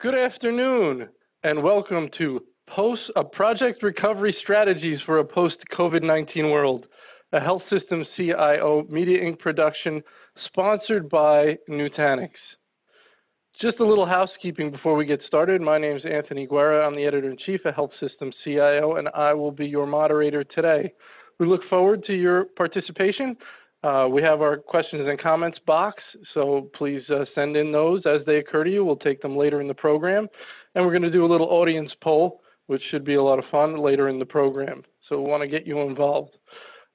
Good afternoon, and welcome to Post a Project Recovery Strategies for a Post COVID 19 World, a Health System CIO Media Inc. production sponsored by Nutanix. Just a little housekeeping before we get started. My name is Anthony Guerra. I'm the editor in chief of Health System CIO, and I will be your moderator today. We look forward to your participation. Uh, we have our questions and comments box, so please uh, send in those as they occur to you. We'll take them later in the program. And we're going to do a little audience poll, which should be a lot of fun later in the program. So we want to get you involved.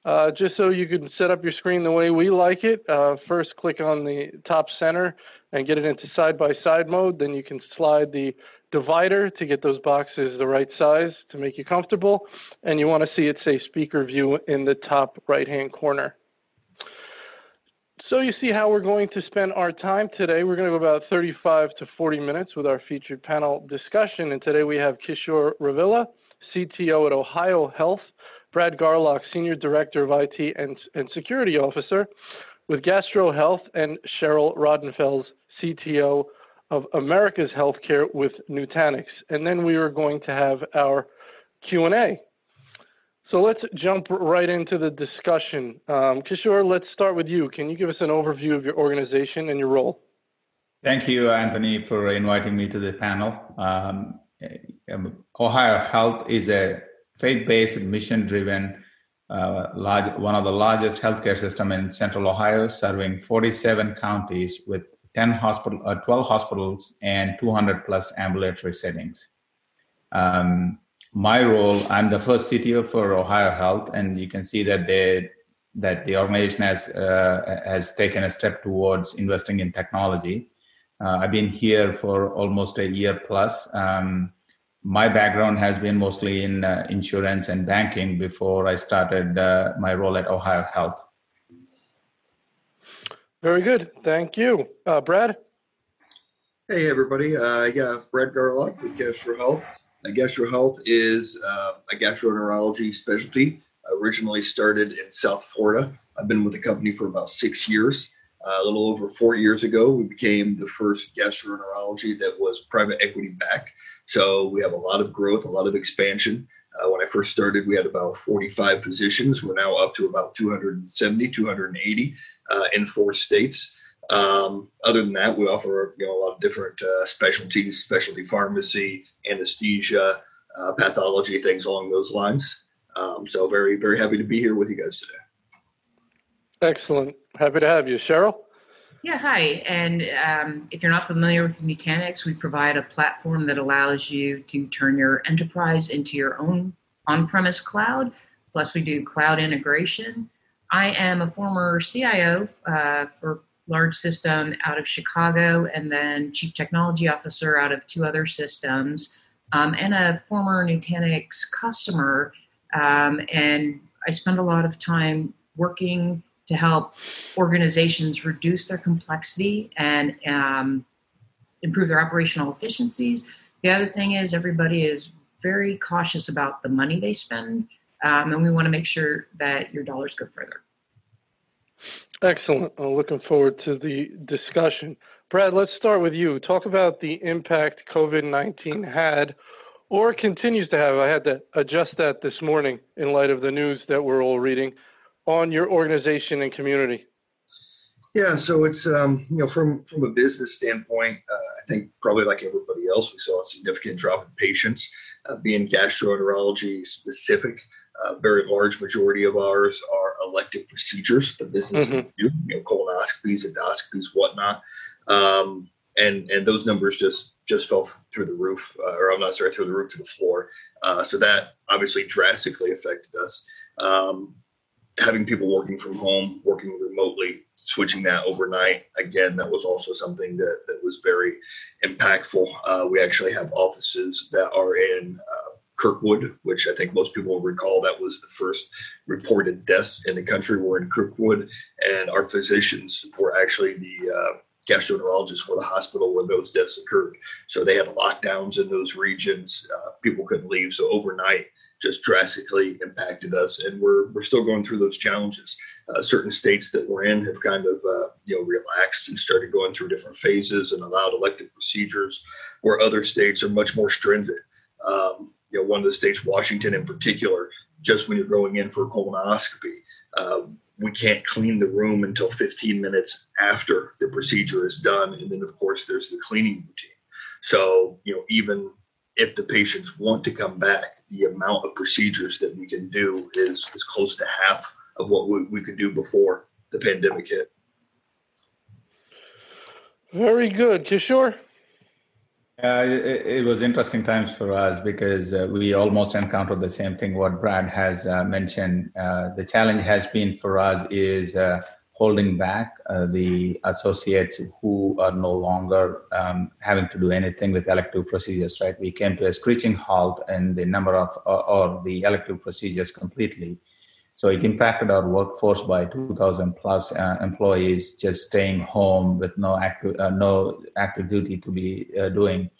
Uh, just so you can set up your screen the way we like it, uh, first click on the top center and get it into side-by-side mode. Then you can slide the divider to get those boxes the right size to make you comfortable. And you want to see it say speaker view in the top right-hand corner. So you see how we're going to spend our time today. We're going to go about 35 to 40 minutes with our featured panel discussion. And today we have Kishore Ravilla, CTO at Ohio Health, Brad Garlock, Senior Director of IT and, and Security Officer with Gastro Health, and Cheryl Rodenfels, CTO of America's Healthcare with Nutanix. And then we are going to have our Q&A. So let's jump right into the discussion. Um, Kishore, let's start with you. Can you give us an overview of your organization and your role? Thank you, Anthony, for inviting me to the panel. Um, um Ohio Health is a faith-based, mission-driven, uh, large, one of the largest healthcare system in Central Ohio, serving 47 counties with 10 hospital, uh, 12 hospitals and 200 plus ambulatory settings. Um, my role, I'm the first CTO for Ohio Health, and you can see that they that the organization has uh, has taken a step towards investing in technology. Uh, I've been here for almost a year plus. Um, my background has been mostly in uh, insurance and banking before I started uh, my role at Ohio Health. Very good, thank you, uh, Brad. Hey everybody, uh, yeah, Brad Garlock with Gastro Health. Gastro Health is uh, a gastroenterology specialty. Originally started in South Florida. I've been with the company for about six years. Uh, a little over four years ago, we became the first gastroenterology that was private equity backed. So we have a lot of growth, a lot of expansion. Uh, when I first started, we had about 45 physicians. We're now up to about 270, 280 uh, in four states. Um, other than that, we offer you know a lot of different uh, specialties, specialty pharmacy, anesthesia, uh, pathology, things along those lines. Um, so very very happy to be here with you guys today. Excellent, happy to have you, Cheryl. Yeah, hi. And um, if you're not familiar with Nutanix, we provide a platform that allows you to turn your enterprise into your own on-premise cloud. Plus, we do cloud integration. I am a former CIO uh, for large system out of Chicago, and then chief technology officer out of two other systems, um, and a former Nutanix customer. Um, and I spend a lot of time working to help organizations reduce their complexity and um, improve their operational efficiencies. The other thing is everybody is very cautious about the money they spend, um, and we want to make sure that your dollars go further. Excellent. I'm looking forward to the discussion. Brad, let's start with you. Talk about the impact COVID 19 had or continues to have. I had to adjust that this morning in light of the news that we're all reading on your organization and community. Yeah, so it's um, you know from from a business standpoint, uh, I think probably like everybody else, we saw a significant drop in patients. Uh, being gastroenterology specific, a very large majority of ours are elective procedures. The business mm-hmm. you know, colonoscopies, endoscopies, whatnot, um, and and those numbers just just fell through the roof, uh, or I'm not sorry, through the roof to the floor. Uh, so that obviously drastically affected us. Um, having people working from home, working remotely, switching that overnight, again, that was also something that, that was very impactful. Uh, we actually have offices that are in uh, Kirkland, which I think most people will recall that was the first reported deaths in the country were in Kirkland, and our physicians were actually the uh, gastroenterologists for the hospital where those deaths occurred. So they had lockdowns in those regions. Uh, people couldn't leave. So overnight, just drastically impacted us, and we're we're still going through those challenges. Uh, certain states that we're in have kind of uh, you know relaxed and started going through different phases and allowed elective procedures, where other states are much more stringent. Um, you know, one of the states, Washington in particular, just when you're going in for a colonoscopy, uh, we can't clean the room until 15 minutes after the procedure is done, and then of course there's the cleaning routine. So you know, even if the patients want to come back, the amount of procedures that we can do is, is close to half of what we, we could do before the pandemic hit. Very good. Kishore? It, it, was interesting times for us because uh, we almost encountered the same thing what Brad has uh, mentioned. Uh, the challenge has been for us is uh, holding back uh, the associates who are no longer um, having to do anything with elective procedures, right? We came to a screeching halt in the number of, or the elective procedures completely. So it impacted our workforce by 2,000 plus uh, employees just staying home with no active, uh, no active duty to be uh, doing.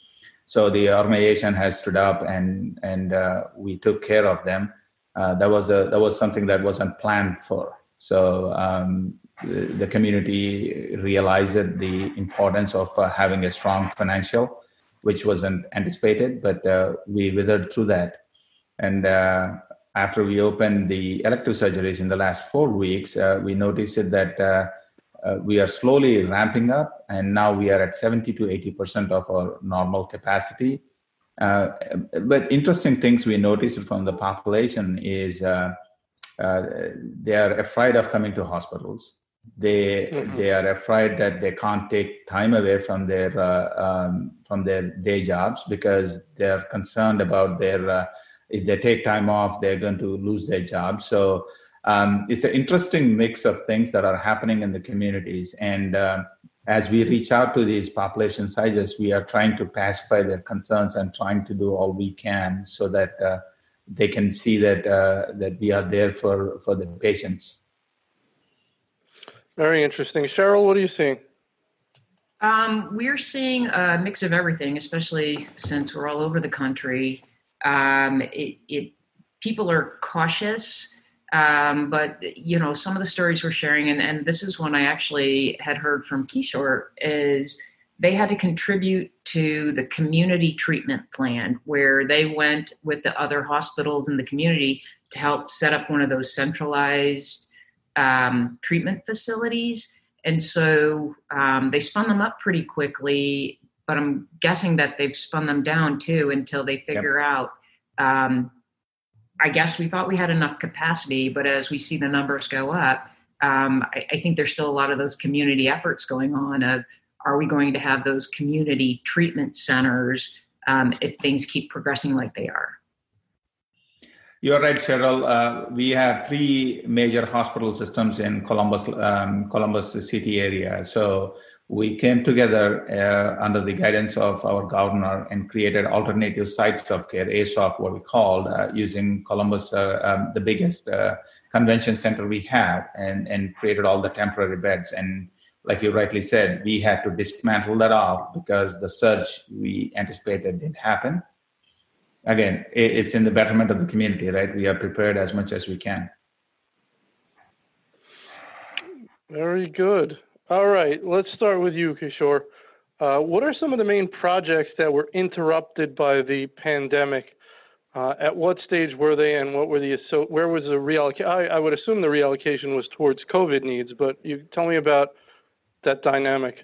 So the organization has stood up and, and uh, we took care of them. that was a, that was something that wasn't planned for. So um, the community realized the importance of uh, having a strong financial, which wasn't anticipated, but uh, we withered through that. And uh, after we opened the elective surgeries in the last four weeks, uh, we noticed that uh, uh, we are slowly ramping up, and now we are at 70 to 80 percent of our normal capacity. but interesting things we noticed from the population is they are afraid of coming to hospitals they mm-hmm. they are afraid that they can't take time away from their uh, um, from their day jobs because they are concerned about their uh, if they take time off they're going to lose their job so um, it's an interesting mix of things that are happening in the communities and uh, as we reach out to these population sizes we are trying to pacify their concerns and trying to do all we can so that uh, they can see that uh, that we are there for for the patients very interesting. Cheryl, what are you seeing? Um, we're seeing a mix of everything, especially since we're all over the country. Um, it, it, people are cautious, um, but you know some of the stories we're sharing, and, and this is one I actually had heard from Kishore, is they had to contribute to the community treatment plan, where they went with the other hospitals in the community to help set up one of those centralized um, treatment facilities. And so um, they spun them up pretty quickly, but I'm guessing that they've spun them down too until they figure yep. out. Um, I guess we thought we had enough capacity, but as we see the numbers go up, um, I, I think there's still a lot of those community efforts going on of are we going to have those community treatment centers um, if things keep progressing like they are? You're right, Cheryl. Uh, we have three major hospital systems in Columbus, um, Columbus City area. So we came together uh, under the guidance of our governor and created alternative sites of care, ASOC, what we called, uh, using Columbus, uh, um, the biggest uh, convention center we have, and, and created all the temporary beds. And like you rightly said, we had to dismantle that off because the surge we anticipated didn't happen again, it's in the betterment of the community, right? We are prepared as much as we can. Very good. All right, let's start with you, Kishore. Uh, what are some of the main projects that were interrupted by the pandemic? Uh, at what stage were they, and what were the so where was the reallocation? I, I would assume the reallocation was towards COVID needs, but you tell me about that dynamic.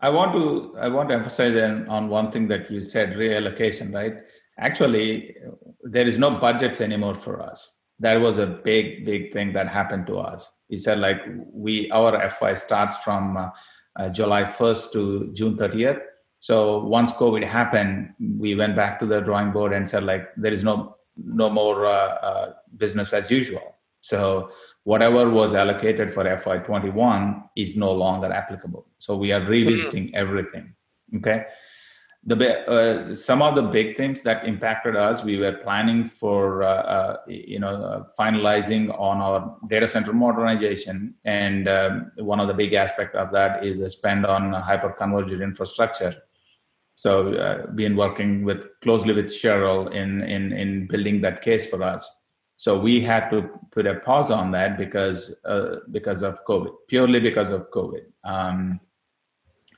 I want to I want to emphasize on one thing that you said reallocation, right? actually there is no budgets anymore for us that was a big big thing that happened to us. He said like we our fy starts from uh, uh, july 1st to june 30th so once covid happened we went back to the drawing board and said like there is no no more uh, uh business as usual. So whatever was allocated for fy 21 is no longer applicable. So we are revisiting everything. Okay the uh, some of the big things that impacted us we were planning for uh, uh, you know uh, finalizing on our data center modernization and um, one of the big aspect of that is a spend on hyper converged infrastructure So, uh, been working with closely with Cheryl in in in building that case for us. So we had to put a pause on that because uh, because of COVID, purely because of COVID. Um,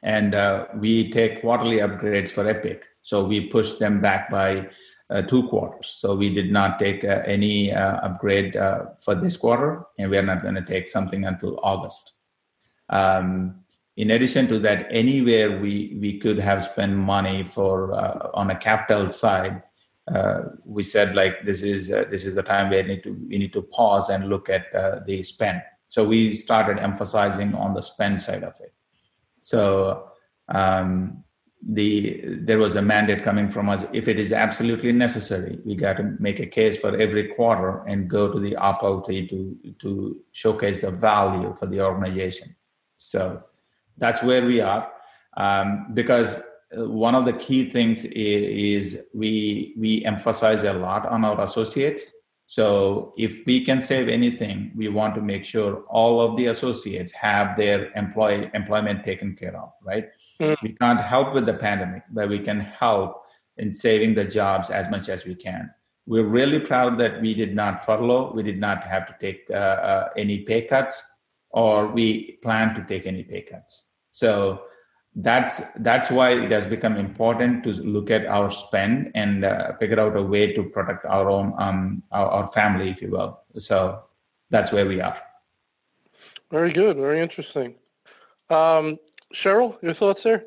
and uh, we take quarterly upgrades for Epic, so we pushed them back by uh, two quarters. So we did not take uh, any uh, upgrade uh, for this quarter, and we are not going to take something until August. Um, in addition to that, anywhere we we could have spent money for uh, on a capital side, we said like this is this is the time we need to we need to pause and look at the spend. So we started emphasizing on the spend side of it. So um, the there was a mandate coming from us if it is absolutely necessary we got to make a case for every quarter and go to the OPLT to to showcase the value for the organization. So that's where we are. Um, because uh, one of the key things is, is we we emphasize a lot on our associates so if we can save anything we want to make sure all of the associates have their employee employment taken care of right Mm. We can't help with the pandemic, but we can help in saving the jobs as much as we can. We're really proud that we did not furlough, we did not have to take uh, uh, any pay cuts, or we plan to take any pay cuts. So that's that's why it has become important to look at our spend and uh, figure out a way to protect our own um, our, our family, if you will. So that's where we are. Very good. Very interesting. Um, Cheryl, your thoughts there?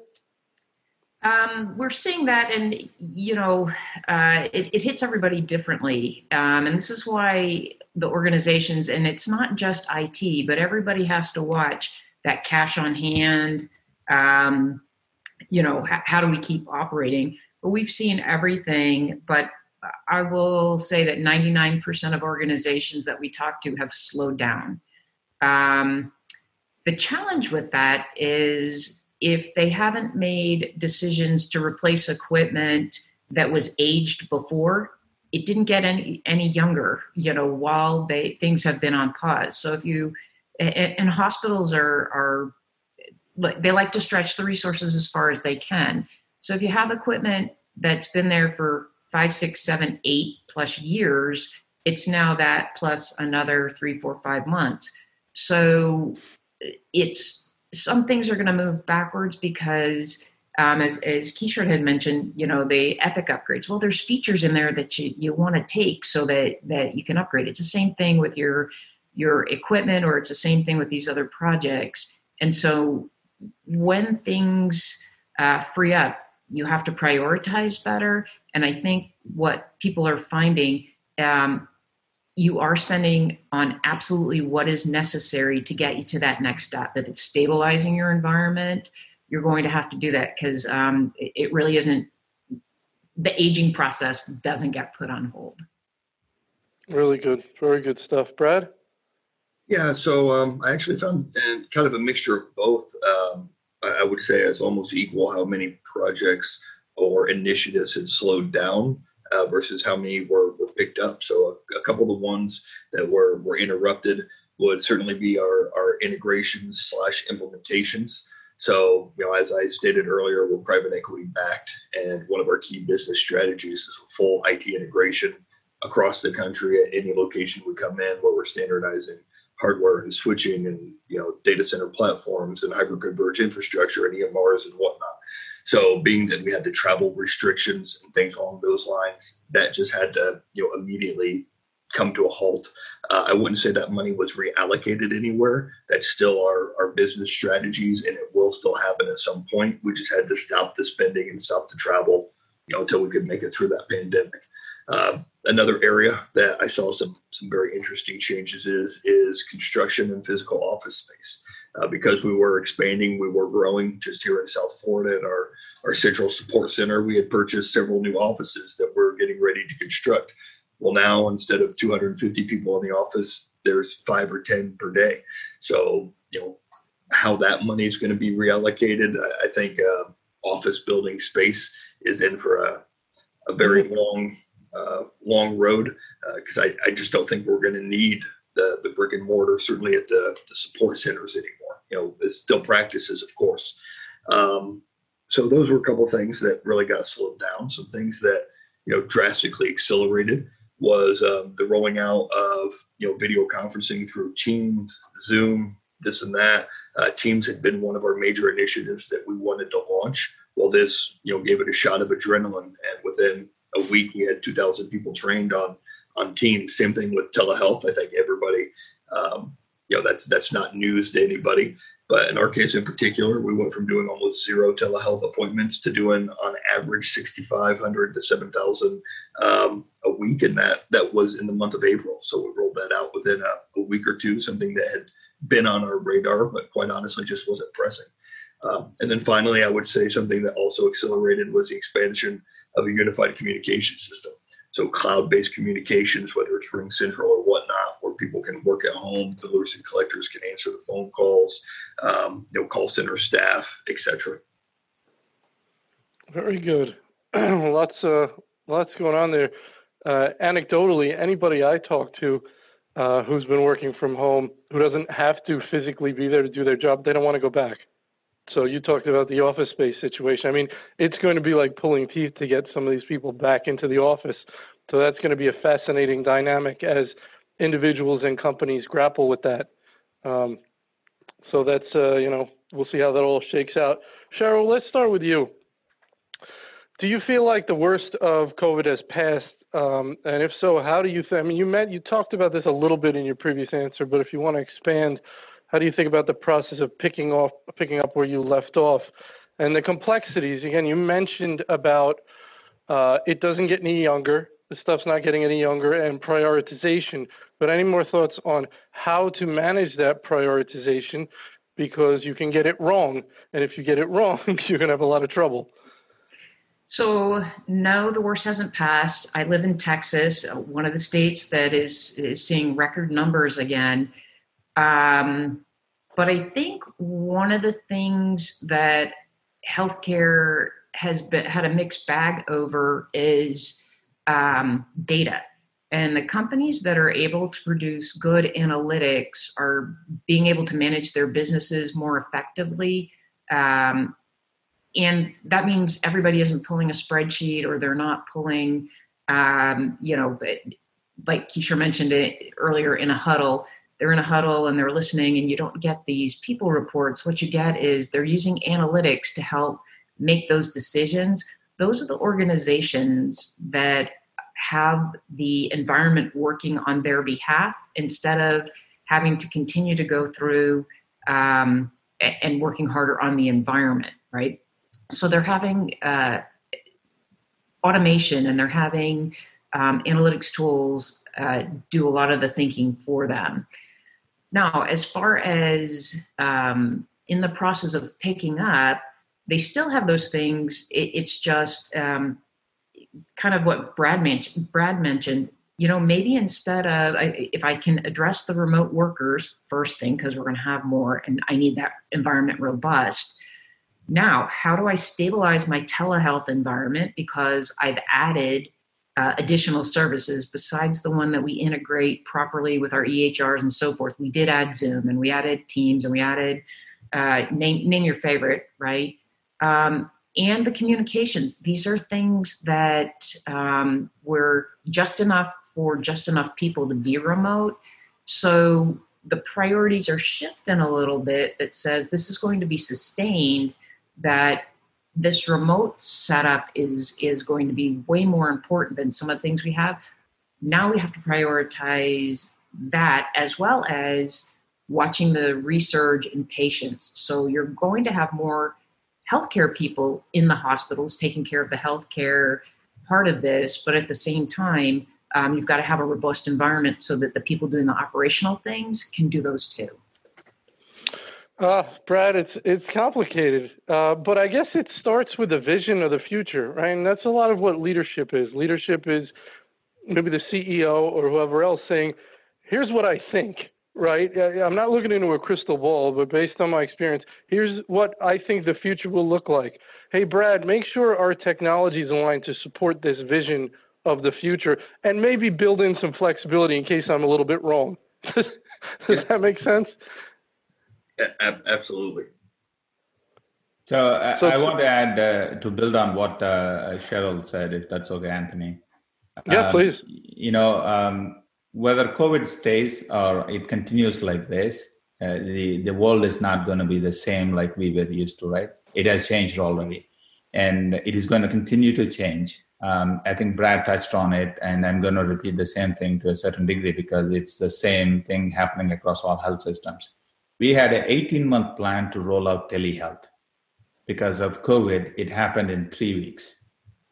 Um, we're seeing that, and you know, uh, it, it, hits everybody differently, um, and this is why the organizations, and it's not just IT, but everybody has to watch that cash on hand. Um, you know, how do we keep operating? But we've seen everything. But I will say that 99% of organizations that we talk to have slowed down. Um, the challenge with that is if they haven't made decisions to replace equipment that was aged before, it didn't get any any younger, you know, while they things have been on pause. So if you and, and hospitals are are they like to stretch the resources as far as they can. So if you have equipment that's been there for five, six, seven, eight plus years, it's now that plus another three, four, five months. So it's some things are going to move backwards because um, as, as Kishore had mentioned, you know, the Epic upgrades. Well, there's features in there that you, you want to take so that, that you can upgrade. It's the same thing with your, your equipment or it's the same thing with these other projects. And so when things uh, free up, you have to prioritize better. And I think what people are finding, um, you are spending on absolutely what is necessary to get you to that next step. If it's stabilizing your environment, you're going to have to do that because um, it really isn't, the aging process doesn't get put on hold. Really good. Very good stuff. Brad? Yeah, so um, I actually found kind of a mixture of both. Um, I would say as almost equal how many projects or initiatives had slowed down uh, versus how many were, were picked up. So a, a, couple of the ones that were were interrupted would certainly be our our integrations slash implementations. So you know, as I stated earlier, we're private equity backed, and one of our key business strategies is full IT integration across the country at any location we come in, where we're standardizing hardware and switching and you know data center platforms and hyperconverged infrastructure and EMRs and whatnot. So being that we had the travel restrictions and things along those lines, that just had to, you know, immediately come to a halt. Uh, I wouldn't say that money was reallocated anywhere. That's still our, our business strategies and it will still happen at some point. We just had to stop the spending and stop the travel, you know, until we could make it through that pandemic. Uh, another area that I saw some some very interesting changes is is construction and physical office space uh, because we were expanding, we were growing just here in South Florida at our, our central support center. We had purchased several new offices that we're getting ready to construct. Well, now instead of 250 people in the office, there's five or 10 per day. So, you know, how that money is going to be reallocated, I, I think uh, office building space is in for a, a very mm-hmm. long, uh, long road because uh, I, I just don't think we're going to need the, the brick and mortar, certainly at the, the support centers anymore. You know, still practices, of course. Um, so those were a couple things that really got slowed down. Some things that you know drastically accelerated was um, the rolling out of you know video conferencing through Teams, Zoom, this and that. Uh, Teams had been one of our major initiatives that we wanted to launch. Well, this you know gave it a shot of adrenaline, and within a week we had 2,000 people trained on on Teams. Same thing with telehealth. I think everybody, um, you know, that's that's not news to anybody. But in our case in particular, we went from doing almost zero telehealth appointments to doing on average 6,500 to 7,000 um, a week. And that, that was in the month of April. So we rolled that out within a, a, week or two, something that had been on our radar, but quite honestly just wasn't pressing. Um, and then finally, I would say something that also accelerated was the expansion of a unified communication system. So cloud-based communications, whether it's Ring Central or whatnot, where people can work at home, billers and collectors can answer the phone calls, um, you know, call center staff, etc. Very good. lots, uh, lots going on there. Uh, anecdotally, anybody I talk to uh, who's been working from home, who doesn't have to physically be there to do their job, they don't want to go back. So you talked about the office space situation. I mean, it's going to be like pulling teeth to get some of these people back into the office. So that's going to be a fascinating dynamic as individuals and companies grapple with that. Um, so that's uh, you know we'll see how that all shakes out. Cheryl, let's start with you. Do you feel like the worst of COVID has passed? Um, and if so, how do you think? I mean, you met you talked about this a little bit in your previous answer, but if you want to expand how do you think about the process of picking off, picking up where you left off, and the complexities? Again, you mentioned about uh, it doesn't get any younger. The stuff's not getting any younger, and prioritization. But any more thoughts on how to manage that prioritization? Because you can get it wrong, and if you get it wrong, you're going to have a lot of trouble. So no, the worst hasn't passed. I live in Texas, one of the states that is is seeing record numbers again. Um, but I think one of the things that healthcare has been, had a mixed bag over is um, data. And the companies that are able to produce good analytics are being able to manage their businesses more effectively. Um, and that means everybody isn't pulling a spreadsheet or they're not pulling, um, you know, like Kishore mentioned it earlier in a huddle, they're in a huddle and they're listening and you don't get these people reports. What you get is they're using analytics to help make those decisions. Those are the organizations that have the environment working on their behalf instead of having to continue to go through um, and working harder on the environment right? So they're having uh, automation and they're having um, analytics tools uh, do a lot of the thinking for them now, as far as um, in the process of picking up, they still have those things. It, it's just um, kind of what Brad, man- Brad mentioned. You know, maybe instead of if I can address the remote workers first thing because we're going to have more, and I need that environment robust. Now, how do I stabilize my telehealth environment because I've added uh, additional services besides the one that we integrate properly with our EHRs and so forth. We did add Zoom and we added Teams and we added uh, name name your favorite, right? Um, and the communications. These are things that um, were just enough for just enough people to be remote. So the priorities are shifting a little bit. That says this is going to be sustained. That this remote setup is is going to be way more important than some of the things we have. Now we have to prioritize that as well as watching the resurge in patients. So you're going to have more healthcare people in the hospitals taking care of the healthcare part of this but at the same time um, you've got to have a robust environment so that the people doing the operational things can do those too uh, Brad, it's it's complicated, uh, but I guess it starts with a vision of the future, right? And that's a lot of what leadership is. Leadership is maybe the CEO or whoever else saying, "Here's what I think." Right? I'm not looking into a crystal ball, but based on my experience, here's what I think the future will look like. Hey, Brad, make sure our technology is aligned to support this vision of the future, and maybe build in some flexibility in case I'm a little bit wrong. Does that make sense? A- absolutely. So, uh, so I want to add uh, to build on what uh, Cheryl said, if that's okay, Anthony. Yeah, um, please. You know, um, whether COVID stays or it continues like this, uh, the the world is not going to be the same like we were used to, right? It has changed already, and it is going to continue to change. Um, I think Brad touched on it, and I'm going to repeat the same thing to a certain degree because it's the same thing happening across all health systems. We had an 18 month plan to roll out telehealth because of COVID, it happened in three weeks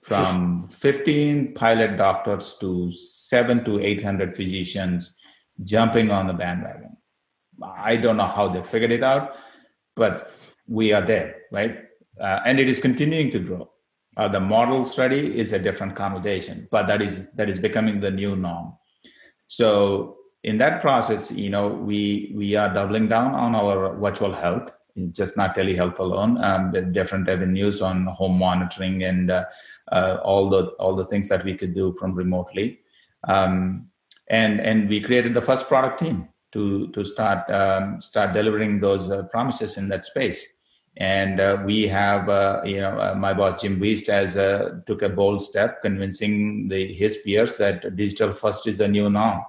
from 15 pilot doctors to seven to 800 physicians jumping on the bandwagon. I don't know how they figured it out, but we are there, right? Uh, and it is continuing to grow. Uh, the model study is a different conversation, but that is that is becoming the new norm. So in that process, you know, we we are doubling down on our virtual health just not telehealth alone, um, with different avenues on home monitoring and uh, uh, all the all the things that we could do from remotely. Um, and and we created the first product team to to start um, start delivering those uh, promises in that space. And uh, we have, uh, you know, uh, my boss Jim Wiest has took a bold step, convincing the his peers that digital first is the new norm.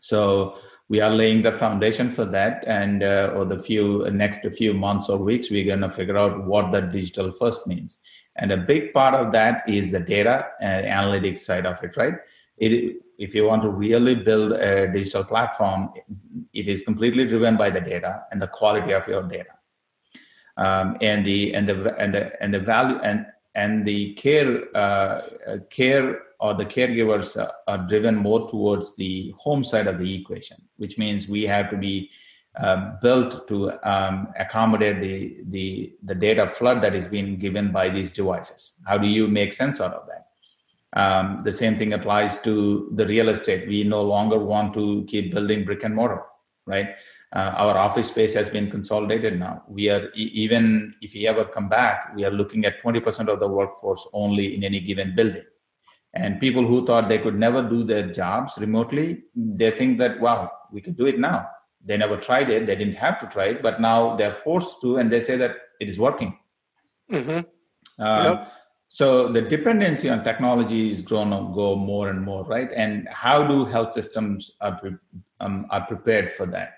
So we are laying the foundation for that and uh, or the few next few months or weeks we're going to figure out what the digital first means. And a big part of that is the data and analytics side of it right? It, if you want to really build a digital platform it is completely driven by the data and the quality of your data. Um, and the and the and the and the value and and the care uh, care or the caregivers are driven more towards the home side of the equation, which means we have to be uh, built to um, accommodate the, the, the data flood that is being given by these devices. How do you make sense out of that? Um, the same thing applies to the real estate. We no longer want to keep building brick and mortar, right? Uh, our office space has been consolidated now. We are even if we ever come back, we are looking at 20% of the workforce only in any given building and people who thought they could never do their jobs remotely, they think that, wow, we can do it now. They never tried it. They didn't have to try it, but now they're forced to, and they say that it is working. Mm-hmm. Um, yep. So the dependency on technology is grown to go more and more, right? And how do health systems are, pre- um, are prepared for that?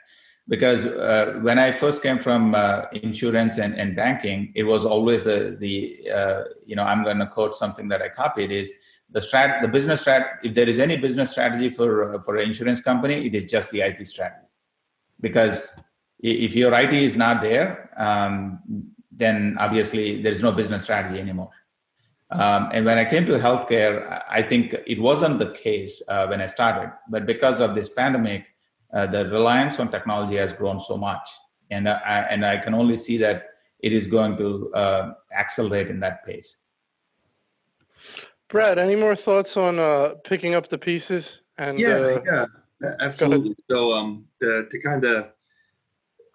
Because uh, when I first came from uh, insurance and, and banking, it was always the the uh, you know I'm going to quote something that I copied is the strat the business strat if there is any business strategy for uh, for an insurance company it is just the it strategy because if your it is not there um, then obviously there is no business strategy anymore. Um, and when i came to healthcare i think it wasn't the case uh, when i started. But because of this pandemic uh, the reliance on technology has grown so much. And uh, I, and i can only see that it is going to uh, accelerate in that pace Brad, any more thoughts on uh, picking up the pieces? And yeah, uh, yeah, absolutely. So, um, to, to kind of,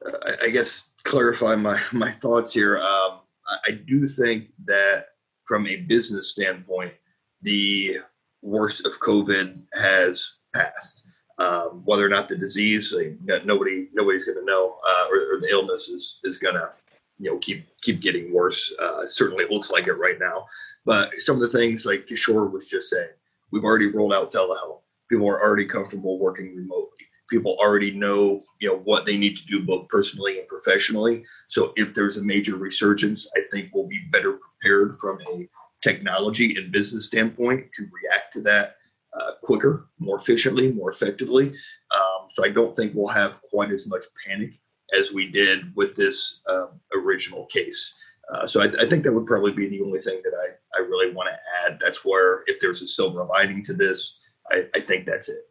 uh, I guess, clarify my my thoughts here, um, I do think that from a business standpoint, the worst of COVID has passed. Um, whether or not the disease, nobody nobody's going to know, uh, or, or, the illness is is going to you know keep keep getting worse. Uh, certainly, it looks like it right now. But some of the things like Kishore was just saying, we've already rolled out telehealth. People are already comfortable working remotely. People already know, you know, what they need to do both personally and professionally. So if there's a major resurgence, I think we'll be better prepared from a technology and business standpoint to react to that uh, quicker, more efficiently, more effectively. Um, so I don't think we'll have quite as much panic as we did with this uh, original case. Uh, so I, I, think that would probably be the only thing that I, I really want to add. That's where if there's a silver lining to this, I, I think that's it.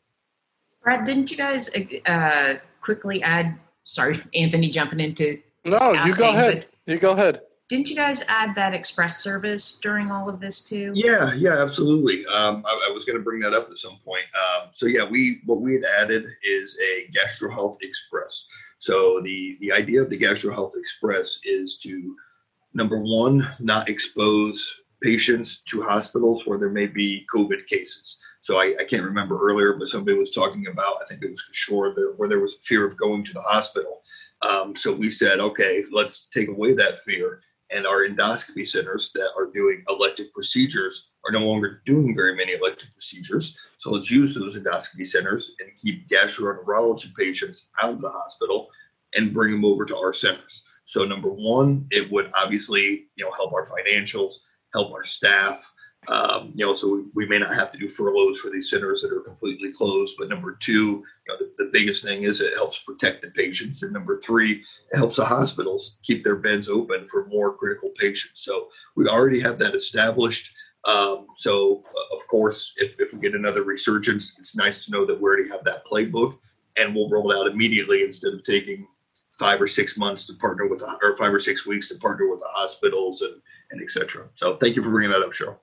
Brad, didn't you guys uh, quickly add? Sorry, Anthony, jumping into. No, asking, you go ahead. You go ahead. Didn't you guys add that express service during all of this too? Yeah, yeah, absolutely. Um, I, I, was going to bring that up at some point. Um, so yeah, we what we had added is a Gastro Health Express. So the the idea of the Gastro Health Express is to number one, not expose patients to hospitals where there may be COVID cases. So I, I, can't remember earlier, but somebody was talking about, I think it was Kishore, where there was fear of going to the hospital. Um, so we said, okay, let's take away that fear. And our endoscopy centers that are doing elective procedures are no longer doing very many elective procedures. So let's use those endoscopy centers and keep gastroenterology patients out of the hospital and bring them over to our centers. So number one, it would obviously you know help our financials, help our staff, um, you know, so we, we, may not have to do furloughs for these centers that are completely closed. But number two, you know, the, the, biggest thing is it helps protect the patients. And number three, it helps the hospitals keep their beds open for more critical patients. So we already have that established. Um, so uh, of course, if, if we get another resurgence, it's nice to know that we already have that playbook and we'll roll it out immediately instead of taking five or six months to partner with, or five or six weeks to partner with the hospitals and, and et cetera. So thank you for bringing that up, Cheryl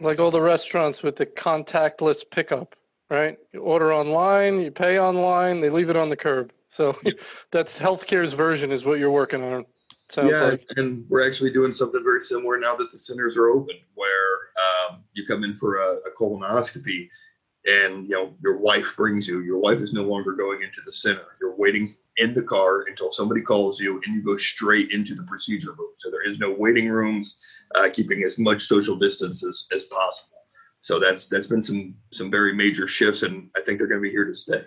like all the restaurants with the contactless pickup, right? You order online, you pay online, they leave it on the curb. So that's healthcare's version is what you're working on. Sounds yeah, like. and we're actually doing something very similar now that the centers are open, where um, you come in for a, a colonoscopy, and you know your wife brings you. Your wife is no longer going into the center. You're waiting in the car until somebody calls you, and you go straight into the procedure room. So there is no waiting rooms uh, keeping as much social distance as, as possible. So that's that's been some some very major shifts, and I think they're going to be here to stay.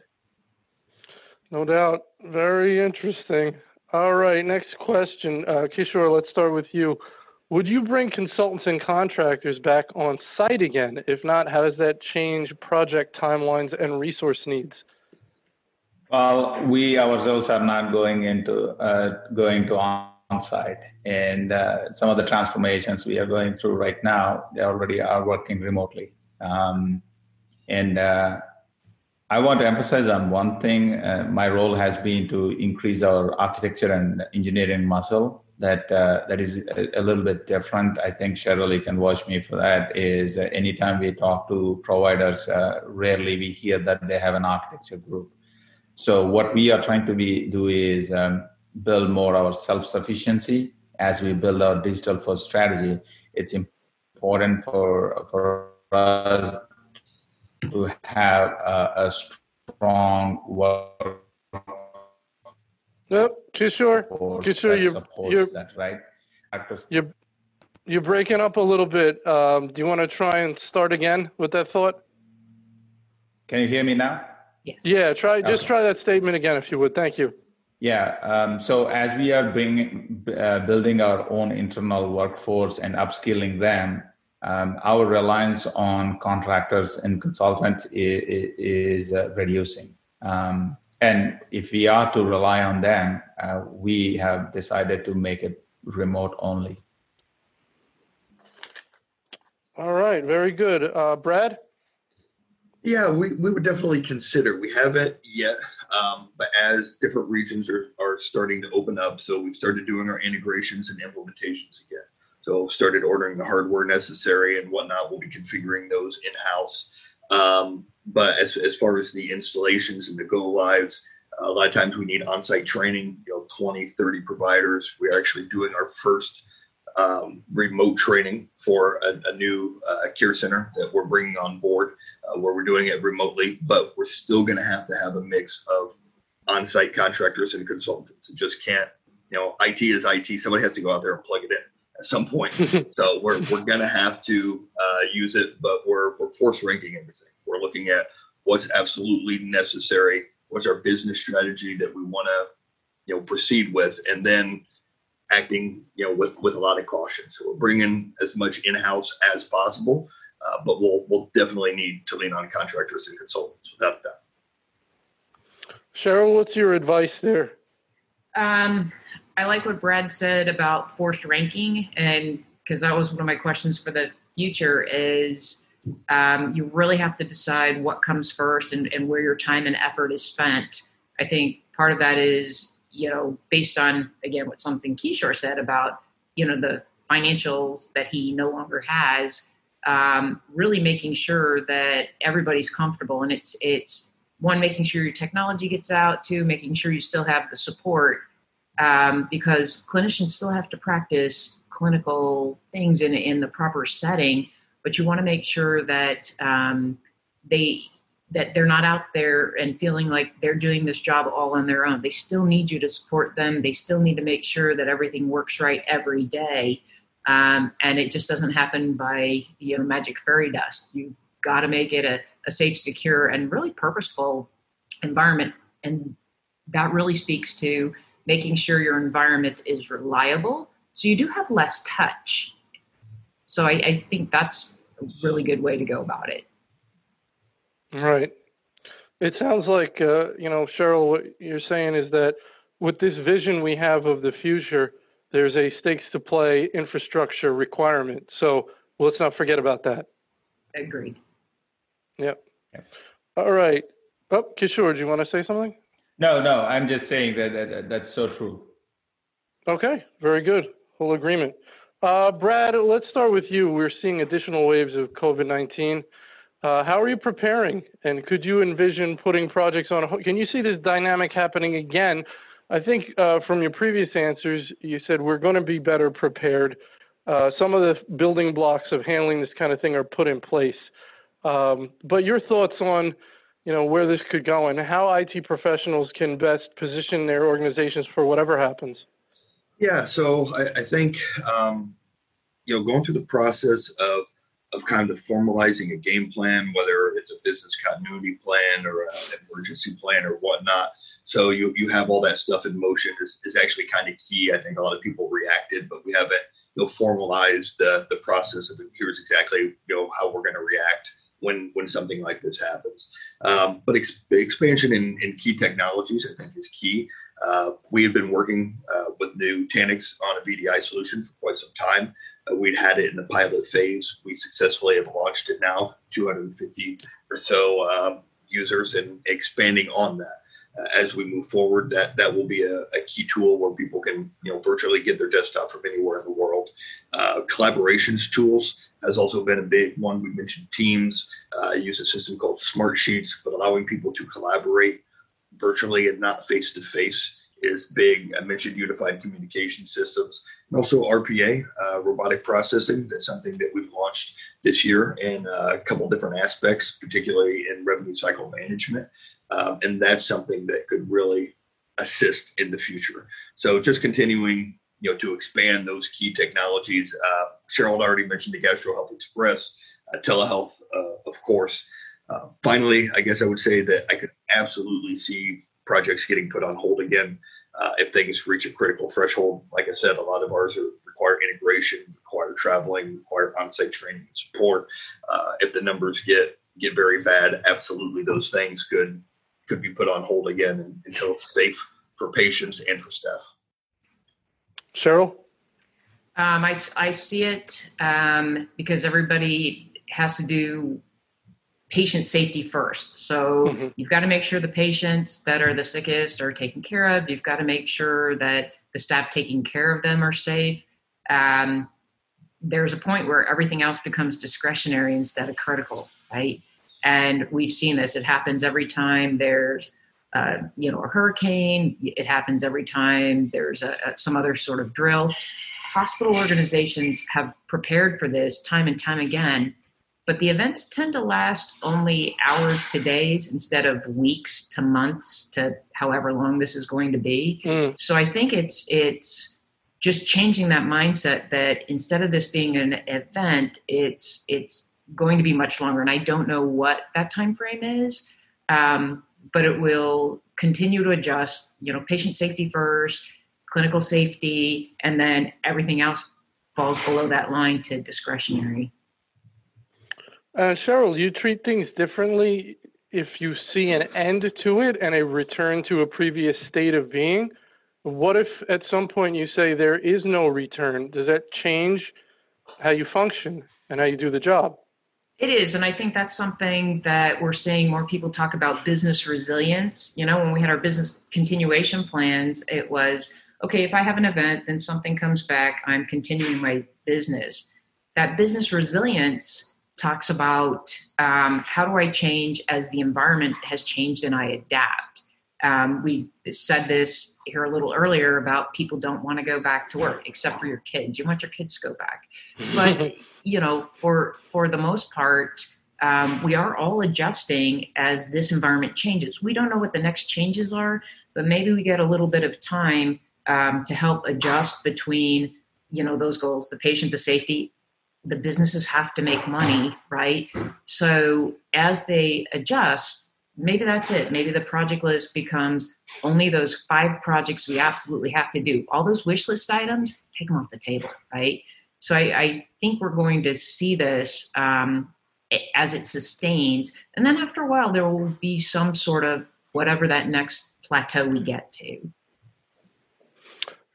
No doubt. Very interesting. All right, next question, uh, Kishore. Let's start with you. Would you bring consultants and contractors back on site again? If not, how does that change project timelines and resource needs? Well, we ourselves are not going into uh, going to on site. And uh, some of the transformations we are going through right now, they already are working remotely. Um, and uh, I want to emphasize on one thing. Uh, my role has been to increase our architecture and engineering muscle. That uh, that is a, little bit different. I think Cheryl, you can watch me for that. Is uh, anytime we talk to providers, uh, rarely we hear that they have an architecture group. So what we are trying to be do is um, build more our self-sufficiency as we build our digital first strategy it's important for for us to have a, a strong work Yep, Kishore. Kishore, you're, you're, that, right? You're, you're breaking up a little bit. Um, do you want to try and start again with that thought? Can you hear me now? Yes. Yeah, try just try that statement again if you would. Thank you. Yeah. Um, so as we are bringing, uh, building our own internal workforce and upskilling them, um, our reliance on contractors and consultants is, is uh, reducing. Um, and if we are to rely on them, uh, we have decided to make it remote only. All right, very good. Uh, Brad? Yeah, we, we would definitely consider. We haven't yet um, but as different regions are, are starting to open up, so we've started doing our integrations and implementations again. So started ordering the hardware necessary and whatnot. We'll be configuring those in house. Um, but as, as far as the installations and the go lives, a lot of times we need on-site training, you know, 20, 30 providers. We're actually doing our first um, remote training for a, a new uh, care center that we're bringing on board, uh, where we're doing it remotely, but we're still going to have to have a mix of on-site contractors and consultants. It just can't, you know, IT is IT. Somebody has to go out there and plug it in at some point. so we're, we're going to have to uh, use it, but we're, we're force ranking everything. We're looking at what's absolutely necessary, what's our business strategy that we want to, you know, proceed with, and then acting, you know, with with a lot of caution. So we're bringing as much in house as possible, uh, but we'll we'll definitely need to lean on contractors and consultants without that. Cheryl, what's your advice there? Um, I like what Brad said about forced ranking, and because that was one of my questions for the future is um, you really have to decide what comes first and, and where your time and effort is spent. I think part of that is you know, based on again what something Kishore said about you know the financials that he no longer has, um, really making sure that everybody's comfortable, and it's it's one making sure your technology gets out, two making sure you still have the support, um, because clinicians still have to practice clinical things in in the proper setting, but you want to make sure that um, they that they're not out there and feeling like they're doing this job all on their own. They still need you to support them. They still need to make sure that everything works right every day. Um, and it just doesn't happen by you know magic fairy dust. You've got to make it a, a safe, secure, and really purposeful environment. And that really speaks to making sure your environment is reliable so you do have less touch. So I, I think that's a really good way to go about it. Right. It sounds like, uh, you know, Cheryl, what you're saying is that with this vision we have of the future, there's a stakes to play infrastructure requirement. So let's not forget about that. Agreed. Yep. Yeah. All right. Oh, Kishore, do you want to say something? No, no, I'm just saying that, that that's so true. Okay, very good. Full agreement. Uh, Brad, let's start with you. We're seeing additional waves of COVID 19. Uh, how are you preparing? And could you envision putting projects on? Can you see this dynamic happening again? I think uh, from your previous answers, you said we're going to be better prepared. Uh, some of the building blocks of handling this kind of thing are put in place. Um, but your thoughts on, you know, where this could go and how IT professionals can best position their organizations for whatever happens. Yeah, so I, I think um, you know going through the process of of kind of formalizing a game plan, whether it's a business continuity plan or an emergency plan or whatnot. So you you have all that stuff in motion is, is actually kind of key. I think a lot of people reacted, but we haven't you know formalized the the process of here's exactly you know how we're going to react when when something like this happens. Um, but ex- expansion in, in key technologies, I think, is key. Uh, we had been working uh, with Nutanix on a VDI solution for quite some time. Uh, we'd had it in the pilot phase. We successfully have launched it now, 250 or so um, users, and expanding on that. Uh, as we move forward, that that will be a, a, key tool where people can, you know, virtually get their desktop from anywhere in the world. Uh, collaborations tools has also been a big one. We mentioned Teams. Uh, use a system called Smart Sheets, but allowing people to collaborate virtually and not face to face is big. I mentioned unified communication systems and also RPA, uh, robotic processing. That's something that we've launched this year in uh, a couple different aspects, particularly in revenue cycle management. Um, and that's something that could really assist in the future. So just continuing, you know, to expand those key technologies. Uh, Cheryl already mentioned the Gastro Health Express, uh, telehealth, uh, of course. Uh, finally, I guess I would say that I could absolutely see projects getting put on hold again uh, if things reach a critical threshold. Like I said, a lot of ours are, require integration, require traveling, require on-site training and support. Uh, if the numbers get get very bad, absolutely those things could could be put on hold again until it's safe for patients and for staff. Cheryl. Um, I, I see it um, because everybody has to do patient safety first. So mm-hmm. you've got to make sure the patients that are the sickest are taken care of. You've got to make sure that the staff taking care of them are safe. Um, there's a point where everything else becomes discretionary instead of critical, right? And we've seen this. It happens every time there's, uh, you know, a hurricane. It happens every time there's a, a, some other sort of drill. Hospital organizations have prepared for this time and time again but the events tend to last only hours to days instead of weeks to months to however long this is going to be. Mm. So I think it's it's just changing that mindset that instead of this being an event, it's it's going to be much longer. And I don't know what that time frame is, um, but it will continue to adjust. You know, patient safety first, clinical safety, and then everything else falls below that line to discretionary. Uh, Cheryl, you treat things differently if you see an end to it and a return to a previous state of being. What if at some point you say there is no return? Does that change how you function and how you do the job? It is, and I think that's something that we're seeing more people talk about business resilience. You know, when we had our business continuation plans, it was okay, if I have an event, then something comes back, I'm continuing my business. That business resilience talks about um, how do I change as the environment has changed and I adapt. Um, we said this here a little earlier about people don't want to go back to work except for your kids. You want your kids to go back, but you know, for for the most part, um, we are all adjusting as this environment changes. We don't know what the next changes are, but maybe we get a little bit of time um, to help adjust between you know those goals the patient the safety the businesses have to make money right? So as they adjust maybe that's it. Maybe the project list becomes only those five projects we absolutely have to do. All those wish list items take them off the table right? So i, I think we're going to see this um, as it sustains. And then after a while there will be some sort of whatever that next plateau we get to.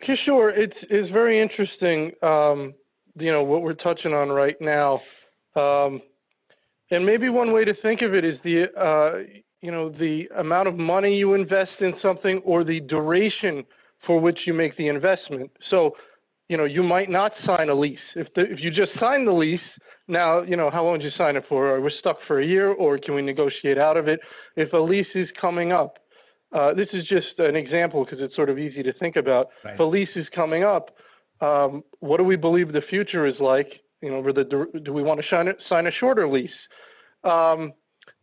Kishore, it's it's very interesting. Um, you know what we're touching on right now, um, and maybe one way to think of it is the uh, you know the amount of money you invest in something or the duration for which you make the investment. So, you know, you might not sign a lease if the, if you just sign the lease. Now, you know, how long did you sign it for? Are we stuck for a year, or can we negotiate out of it? If a lease is coming up, uh, this is just an example because it's sort of easy to think about. Right. lease is coming up. Um, what do we believe the future is like? You know, the, do we want to sign a, shorter lease? Um,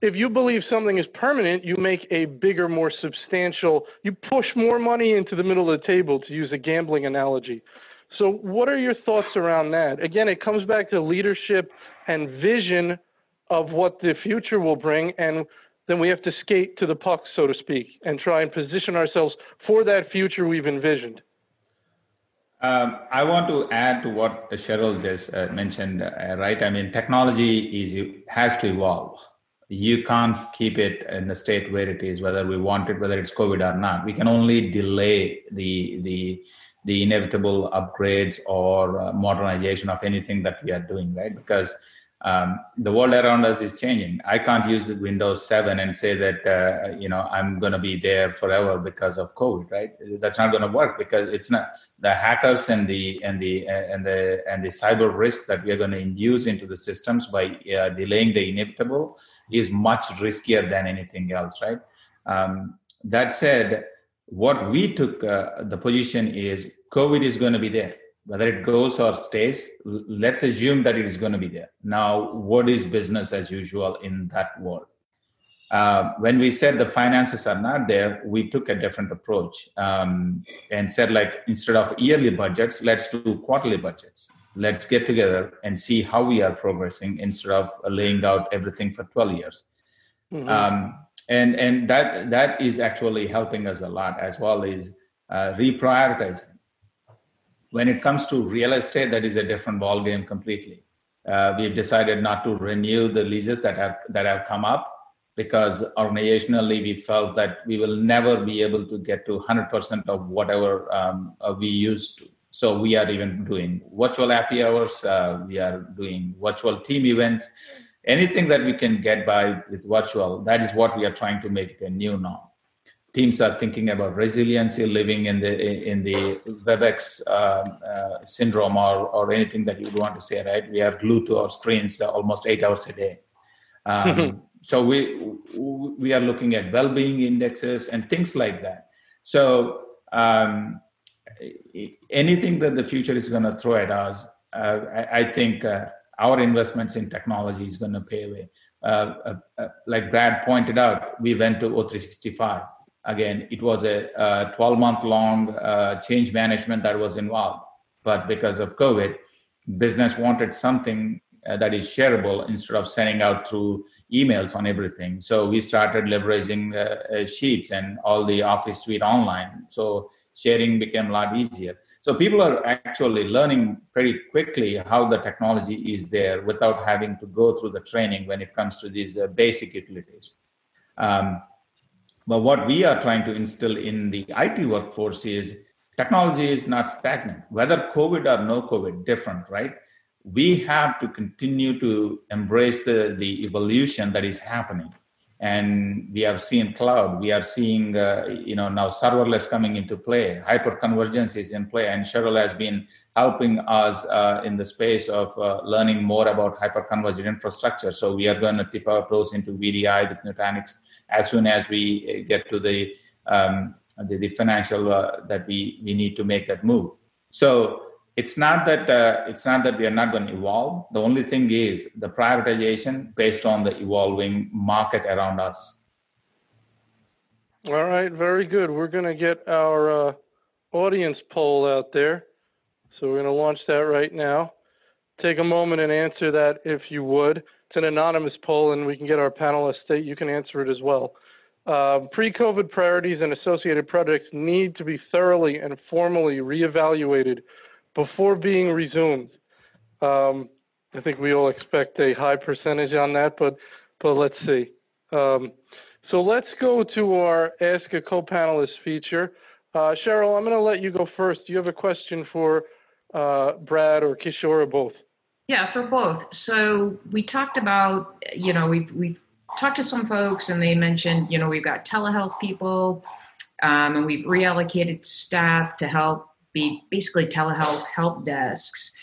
if you believe something is permanent, you make a bigger, more substantial, you push more money into the middle of the table, to use a gambling analogy. So, what are your thoughts around that? Again, it comes back to leadership and vision of what the future will bring. And then we have to skate to the puck, so to speak, and try and position ourselves for that future we've envisioned. Um, I want to add to what Cheryl just uh, mentioned, uh, right? I mean, technology is has to evolve. You can't keep it in the state where it is, whether we want it, whether it's COVID or not. We can only delay the the the inevitable upgrades or uh, modernization of anything that we are doing, right? Because um, the world around us is changing. I can't use the Windows 7 and say that uh, you know I'm going to be there forever because of COVID, right? That's not going to work because it's not the hackers and the and the and the and the cyber risk that we are going to induce into the systems by uh, delaying the inevitable is much riskier than anything else, right? Um, that said, what we took uh, the position is COVID is going to be there whether it goes or stays let's assume that it is going to be there. Now what is business as usual in that world? Uh, when we said the finances are not there we took a different approach um, and said like instead of yearly budgets let's do quarterly budgets. Let's get together and see how we are progressing instead of laying out everything for 12 years. Mm-hmm. um, and and that that is actually helping us a lot as well as uh, reprioritizing when it comes to real estate, that is a different ballgame completely. Uh, we've decided not to renew the leases that have that have come up because organizationally we felt that we will never be able to get to 100% of whatever um, uh, we used to. So we are even doing virtual happy hours. Uh, we are doing virtual team events. Anything that we can get by with virtual, that is what we are trying to make it a new norm teams are thinking about resiliency living in the in the webex uh, uh, syndrome or or anything that you would want to say right? We are glued to our screens uh, almost eight hours a day. Um, so we we are looking at well-being indexes and things like that. So um, anything that the future is going to throw at us uh, I, I, think uh, our investments in technology is going to pay away. Uh, like brad pointed out we went to o365 again, it was a 12 month long uh, change management that was involved. But because of COVID, business wanted something uh, that is shareable instead of sending out through emails on everything. So we started leveraging uh, uh, Sheets and all the Office suite online. So sharing became a lot easier. So people are actually learning pretty quickly how the technology is there without having to go through the training when it comes to these uh, basic utilities. Um, but what we are trying to instill in the IT workforce is technology is not stagnant, whether COVID or no COVID, different, right? We have to continue to embrace the, the evolution that is happening. And we have seen cloud, we are seeing, uh, you know, now serverless coming into play, hyperconvergence is in play, and Cheryl has been helping us uh, in the space of uh, learning more about hyperconverged infrastructure. So we are going to tip our toes into VDI with Nutanix as soon as we uh, get to the um, the, the, financial uh, that we we need to make that move. So it's not that uh, it's not that we are not going to evolve. The only thing is the prioritization based on the evolving market around us. All right, very good. We're going to get our uh, audience poll out there. So we're going to launch that right now. Take a moment and answer that if you would. It's an anonymous poll, and we can get our panelists. You can answer it as well. Uh, pre-COVID priorities and associated projects need to be thoroughly and formally reevaluated before being resumed. Um, I think we all expect a high percentage on that, but but let's see. Um, so let's go to our Ask a Co-Panelist feature. Uh, Cheryl, I'm going to let you go first. Do you have a question for uh, Brad or Kishore or both? Yeah, for both. So we talked about, you know, we've we've talked to some folks and they mentioned, you know, we've got telehealth people um, and we've reallocated staff to help be basically telehealth help desks.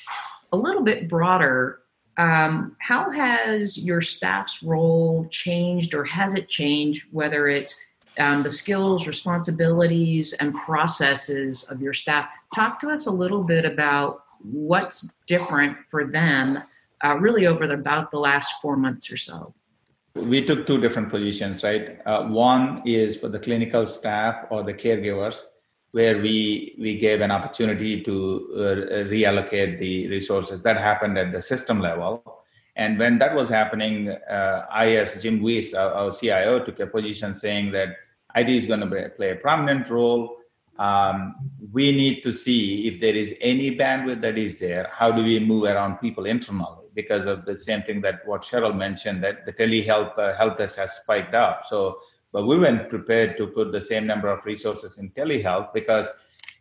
A little bit broader, um, how has your staff's role changed or has it changed, whether it's um, the skills, responsibilities, and processes of your staff? Talk to us a little bit about what's different for them uh, really over the, about the last four months or so we took two different positions, right? Uh, one is for the clinical staff or the caregivers, where we we gave an opportunity to uh, reallocate the resources. That happened at the system level, and when that was happening, uh, I, as Jim Weiss, our, our, CIO, took a position saying that IT is going to play a prominent role. Um, we need to see if there is any bandwidth that is there. How do we move around people internally? because of the same thing that what Cheryl mentioned that the telehealth uh, help desk has spiked up. So, but we weren't prepared to put the same number of resources in telehealth because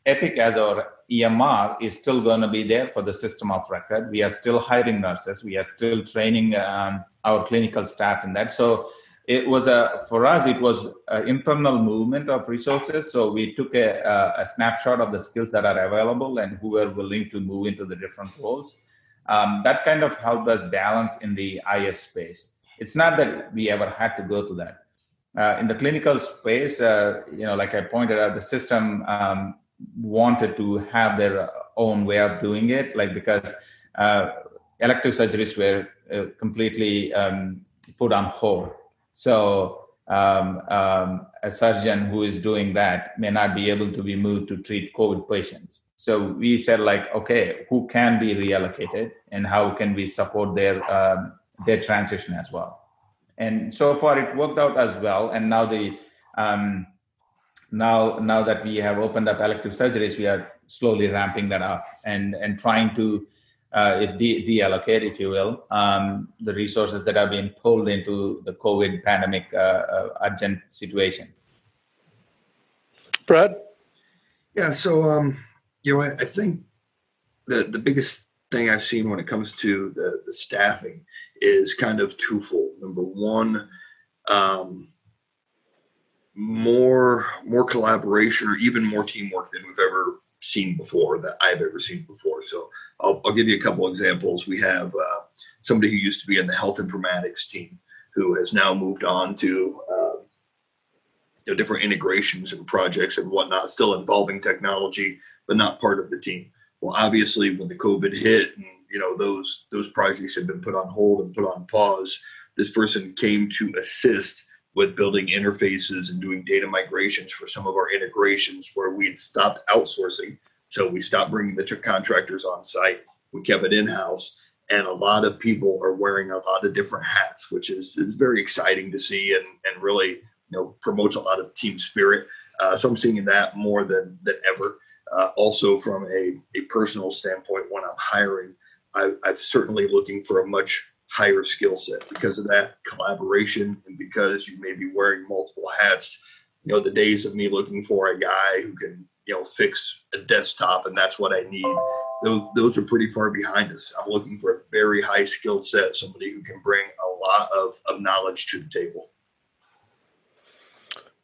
Epic as our EMR is still going to be there for the system of record. We are still hiring nurses. We are still training um, our clinical staff in that. So it was a for us it was an internal movement of resources. So we took a, a, a snapshot of the skills that are available and who were willing to move into the different roles um, that kind of helped us balance in the IS space. It's not that we ever had to go to that. Uh, in the clinical space, uh, you know, like I pointed out, the system um, wanted to have their own way of doing it, like because uh, elective surgeries were uh, completely um, put on hold. So um, um, a surgeon who is doing that may not be able to be moved to treat COVID patients. So we said like, okay, who can be reallocated and how can we support their um, their transition as well? And so far it worked out as well. And now the um, now now that we have opened up elective surgeries, we are slowly ramping that up and and trying to uh, if de- deallocate, if you will, um, the resources that are being pulled into the COVID pandemic uh, uh, urgent situation. Brad? Yeah, so um, you know, I, I, think the the biggest thing I've seen when it comes to the, the staffing is kind of twofold. Number one, um, more more collaboration or even more teamwork than we've ever seen before that I've ever seen before. So I'll, I'll give you a couple examples. We have uh, somebody who used to be in the health informatics team who has now moved on to uh, different integrations and projects and whatnot, still involving technology, but not part of the team. Well, obviously, when the COVID hit and you know those those projects had been put on hold and put on pause, this person came to assist with building interfaces and doing data migrations for some of our integrations where we'd stopped outsourcing. So we stopped bringing the contractors on site. We kept it in house. And a lot of people are wearing a lot of different hats, which is, is very exciting to see and, and really you know promotes a lot of team spirit. Uh, so I'm seeing that more than than ever. Uh, also, from a, a personal standpoint, when I'm hiring, I, I'm certainly looking for a much higher skill set because of that collaboration and because you may be wearing multiple hats. You know, the days of me looking for a guy who can, you know, fix a desktop and that's what I need. Those those are pretty far behind us. I'm looking for a very high skill set, somebody who can bring a lot of, of knowledge to the table.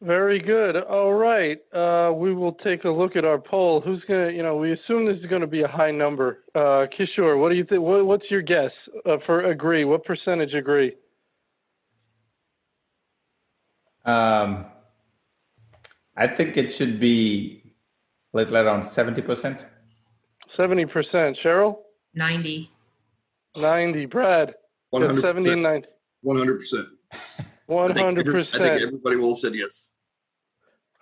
Very good. All right. Uh, we will take a look at our poll. Who's going to, you know, we assume this is going to be a high number. Uh, Kishore, what do you think? What, what's your guess uh, for agree? What percentage agree? Um, I think it should be little around 70%. 70%. Cheryl? 90. 90. Brad? 100%. 70 and 90. 100%. I think, 100%. I think everybody will have said yes.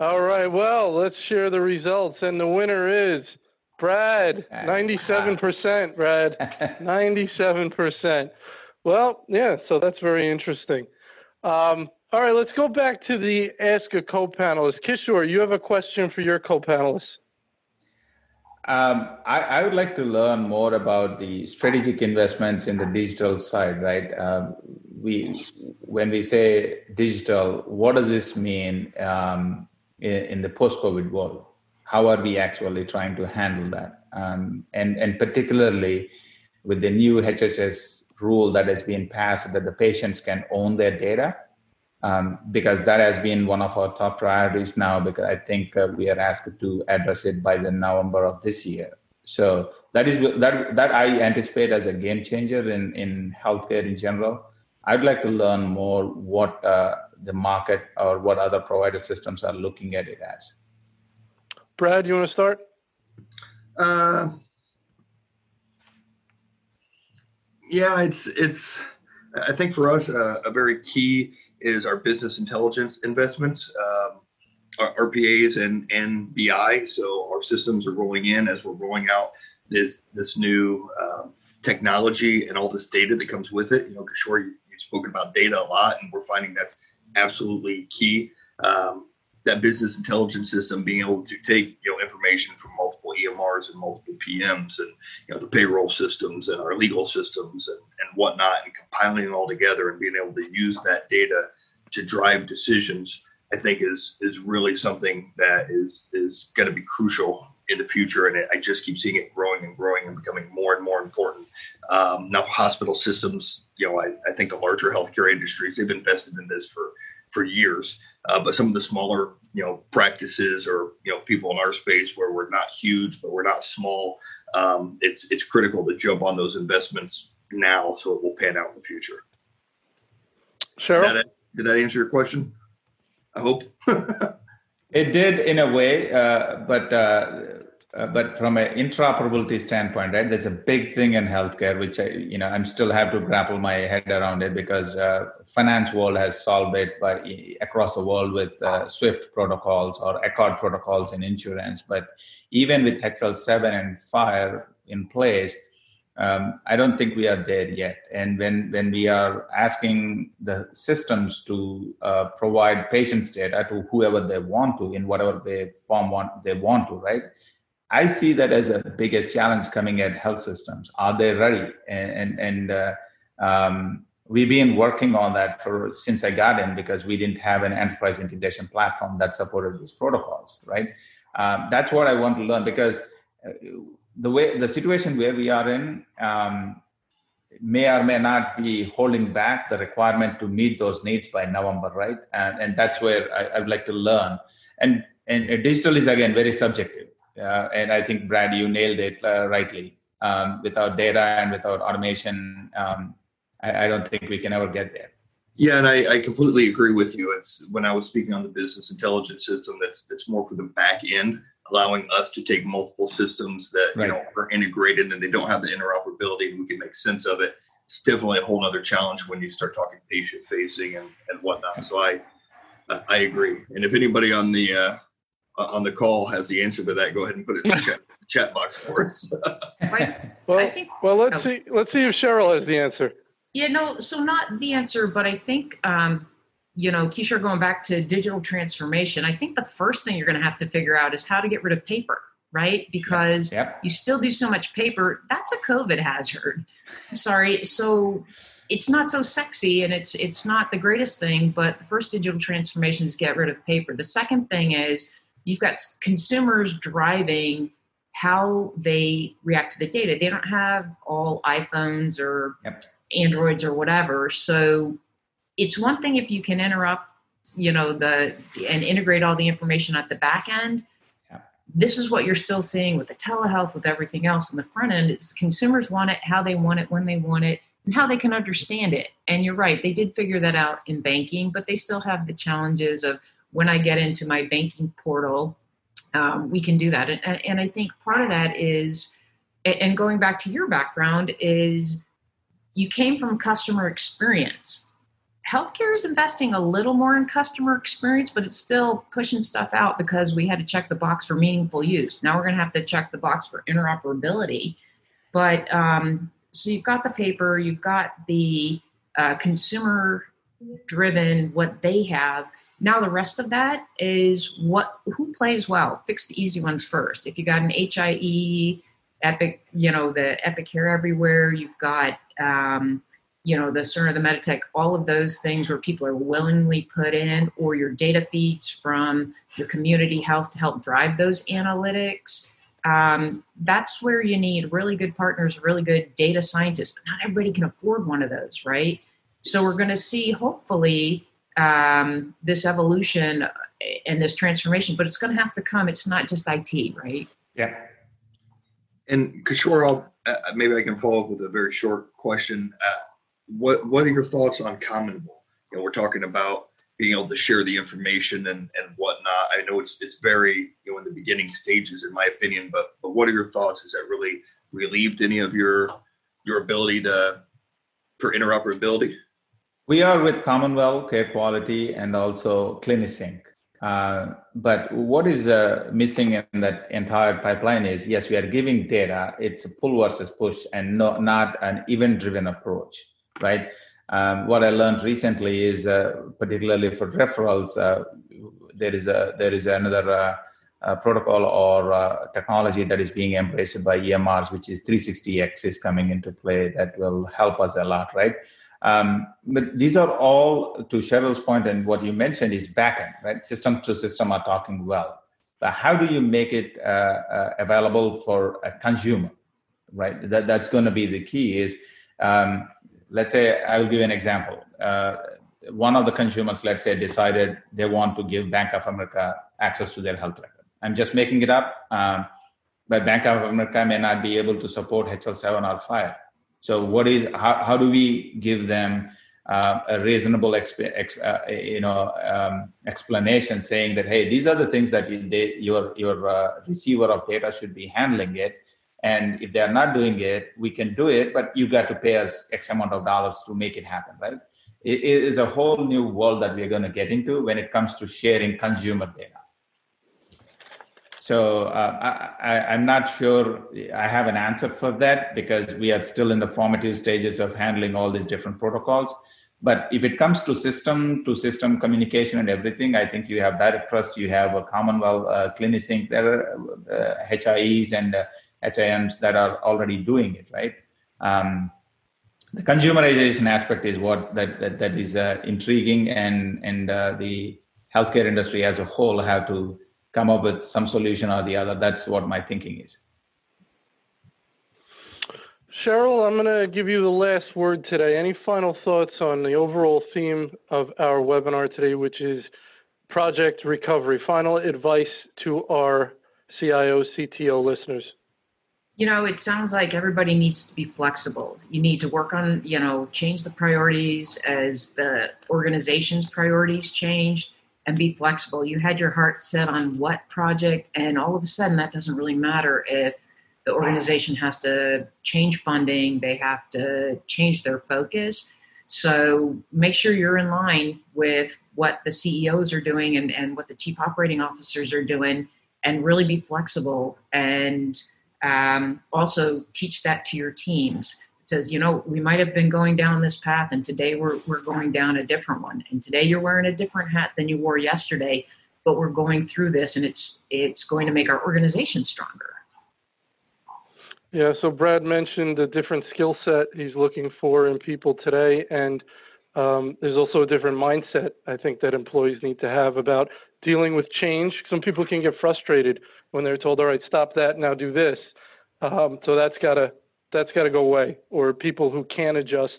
All right. Well, let's share the results. And the winner is Brad, 97%. Brad, 97%. Well, yeah, so that's very interesting. Um, all right, let's go back to the Ask a Co panelist. Kishore, you have a question for your co panelists. Um, I, I, would like to learn more about the strategic investments in the digital side, right? Um, we, when we say digital, what does this mean um, in, the post-COVID world? How are we actually trying to handle that? Um, and and particularly with the new HHS rule that has been passed, that the patients can own their data um, because that has been one of our top priorities now because i think uh, we are asked to address it by the november of this year so that is that that i anticipate as a game changer in in healthcare in general i'd like to learn more what uh, the market or what other provider systems are looking at it as brad you want to start uh, yeah it's it's i think for us uh, a very key is our business intelligence investments, um, our RPAs and and BI. So our systems are rolling in as we're rolling out this this new um, technology and all this data that comes with it. You know, Kishore, you, you've spoken about data a lot, and we're finding that's absolutely key. Um, that business intelligence system being able to take you know information from multiple EMRs and multiple PMs and you know the payroll systems and our legal systems and, and whatnot and compiling it all together and being able to use that data to drive decisions I think is is really something that is is going to be crucial in the future and I just keep seeing it growing and growing and becoming more and more important. Um, now hospital systems, you know, I, I think the larger healthcare industries they've invested in this for for years. Uh, but some of the smaller, you know, practices or you know people in our space where we're not huge but we're not small, um, it's it's critical to jump on those investments now so it will pan out in the future. Sure. Did that, did that answer your question? I hope. it did in a way, uh, but uh, uh, but from an interoperability standpoint, right? That's a big thing in healthcare, which I, you know, I'm still have to grapple my head around it because uh, finance world has solved it by across the world with uh, Swift protocols or ACORD protocols in insurance. But even with HL7 and FHIR in place, um, I don't think we are there yet. And when when we are asking the systems to uh, provide patients data to whoever they want to in whatever they form want they want to, right? I see that as a biggest challenge coming at health systems. Are they ready? And and, and uh, um, we've been working on that for since I got in because we didn't have an enterprise integration platform that supported these protocols. Right? Um, that's what I want to learn because uh, the way the situation where we are in um, may or may not be holding back the requirement to meet those needs by November, right? And, and that's where I, I would like to learn. And and digital is again very subjective uh, and I think Brad, you nailed it uh, rightly. Um, without data and without automation, um, I, I, don't think we can ever get there. Yeah, and I, I, completely agree with you. It's when I was speaking on the business intelligence system, that's that's more for the back end, allowing us to take multiple systems that right. you know are integrated and they don't have the interoperability, and we can make sense of it. It's definitely a whole other challenge when you start talking patient facing and, and whatnot. So I I agree. And if anybody on the uh, on the call has the answer to that, go ahead and put it in the chat, chat box for us. right. Well, think, well, let's oh. see. Let's see if Cheryl has the answer. Yeah, no. So not the answer, but I think um, you know, Kishore, going back to digital transformation, I think the first thing you're going to have to figure out is how to get rid of paper, right? Because yep. you still do so much paper. That's a COVID hazard. I'm sorry. So it's not so sexy and it's it's not the greatest thing. But the first digital transformation is get rid of paper. The second thing is you've got consumers driving how they react to the data. They don't have all iPhones or yep. Androids or whatever. So it's one thing if you can interrupt, you know, the and integrate all the information at the back end. This is what you're still seeing with the telehealth, with everything else in the front end. It's consumers want it, how they want it, when they want it, and how they can understand it. And you're right, they did figure that out in banking, but they still have the challenges of when I get into my banking portal, um, we can do that. And, and I think part of that is and going back to your background is you came from customer experience healthcare is investing a little more in customer experience, but it's still pushing stuff out because we had to check the box for meaningful use. Now we're going to have to check the box for interoperability. But um, so you've got the paper, you've got the uh, consumer driven, what they have. Now the rest of that is what who plays well. Fix the easy ones first. If you got an HIE, Epic, you know the Epic Care Everywhere. You've got um, you know, the Cerner, the Meditech, all of those things where people are willingly put in, or your data feeds from your community health to help drive those analytics. Um, that's where you need really good partners, really good data scientists. But not everybody can afford one of those, right? So we're going to see, hopefully, um, this evolution and this transformation, but it's going to have to come. It's not just IT, right? Yeah. And Kishore, I'll, uh, maybe I can follow up with a very short question. Uh, what what are your thoughts on CommonWell? You know, we're talking about being able to share the information and, and whatnot. I know it's it's very you know in the beginning stages in my opinion, but but what are your thoughts? Has that really relieved any of your your ability to for interoperability? We are with CommonWell Care Quality and also CliniSync. Uh, but what is uh, missing in that entire pipeline is yes, we are giving data. It's a pull versus push and no, not an event driven approach right? Um, what I learned recently is, uh, particularly for referrals, uh, there is a there is another uh protocol or uh, technology that is being embraced by EMRs, which is 360X is coming into play that will help us a lot, right? Um, but these are all, to Cheryl's point, and what you mentioned is backend, right? System to system are talking well. But how do you make it uh, available for a consumer, right? That, that's going to be the key. Is um, let's say I will give you an example. Uh, one of the consumers, let's say, decided they want to give Bank of America access to their health record. I'm just making it up, um, but Bank of America may not be able to support HL7 or FHIR. So, what is how, how do we give them uh, a reasonable exp- ex- uh, you know um, explanation, saying that hey, these are the things that you, they, your your uh, receiver of data should be handling it, and if they are not doing it, we can do it, but you got to pay us X amount of dollars to make it happen, right? It is a whole new world that we're going to get into when it comes to sharing consumer data. So uh, I, am not sure I have an answer for that because we are still in the formative stages of handling all these different protocols. But if it comes to system to system communication and everything, I think you have direct trust, you have a CommonWell uh, CliniSync, there are uh, HIEs and uh, HIMs that are already doing it, right? Um, the consumerization aspect is what that that, that is uh, intriguing, and and uh, the healthcare industry as a whole have to come up with some solution or the other. That's what my thinking is. Cheryl, I'm going to give you the last word today. Any final thoughts on the overall theme of our webinar today, which is project recovery? Final advice to our CIO, CTO listeners you know, it sounds like everybody needs to be flexible. You need to work on, you know, change the priorities as the organization's priorities change and be flexible. You had your heart set on what project, and all of a sudden that doesn't really matter if the organization has to change funding, they have to change their focus. So make sure you're in line with what the CEOs are doing and, and what the chief operating officers are doing, and really be flexible and um, also teach that to your teams. Says, you know, we might have been going down this path, and today we're, we're going down a different one. And today you're wearing a different hat than you wore yesterday, but we're going through this, and it's it's going to make our organization stronger. Yeah, so Brad mentioned the different skill set he's looking for in people today, and um, there's also a different mindset I think that employees need to have about dealing with change. Some people can get frustrated when they're told, "All right, stop that, now do this." Um, so that's gotta that's gotta go away. Or people who can't adjust,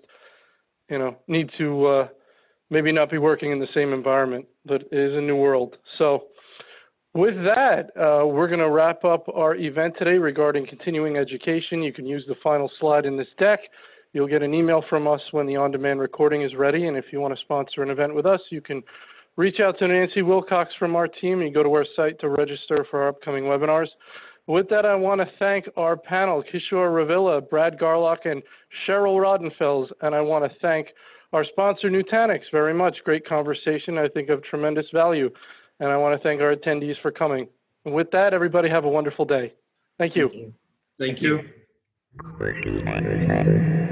you know, need to uh, maybe not be working in the same environment, but it is a new world. So with that, uh, we're going to wrap up our event today regarding continuing education. You can use the final slide in this deck. You'll get an email from us when the on-demand recording is ready. And if you want to sponsor an event with us, you can reach out to Nancy Wilcox from our team. You go to our site to register for our upcoming webinars. With that, I want to thank our panel, Kishore Ravilla, Brad Garlock, and Cheryl Rodenfels. And I want to thank our sponsor, Nutanix, very much. Great conversation, I think of tremendous value. And I want to thank our attendees for coming. And with that, everybody have a wonderful day. Thank you. Thank you. Thank you.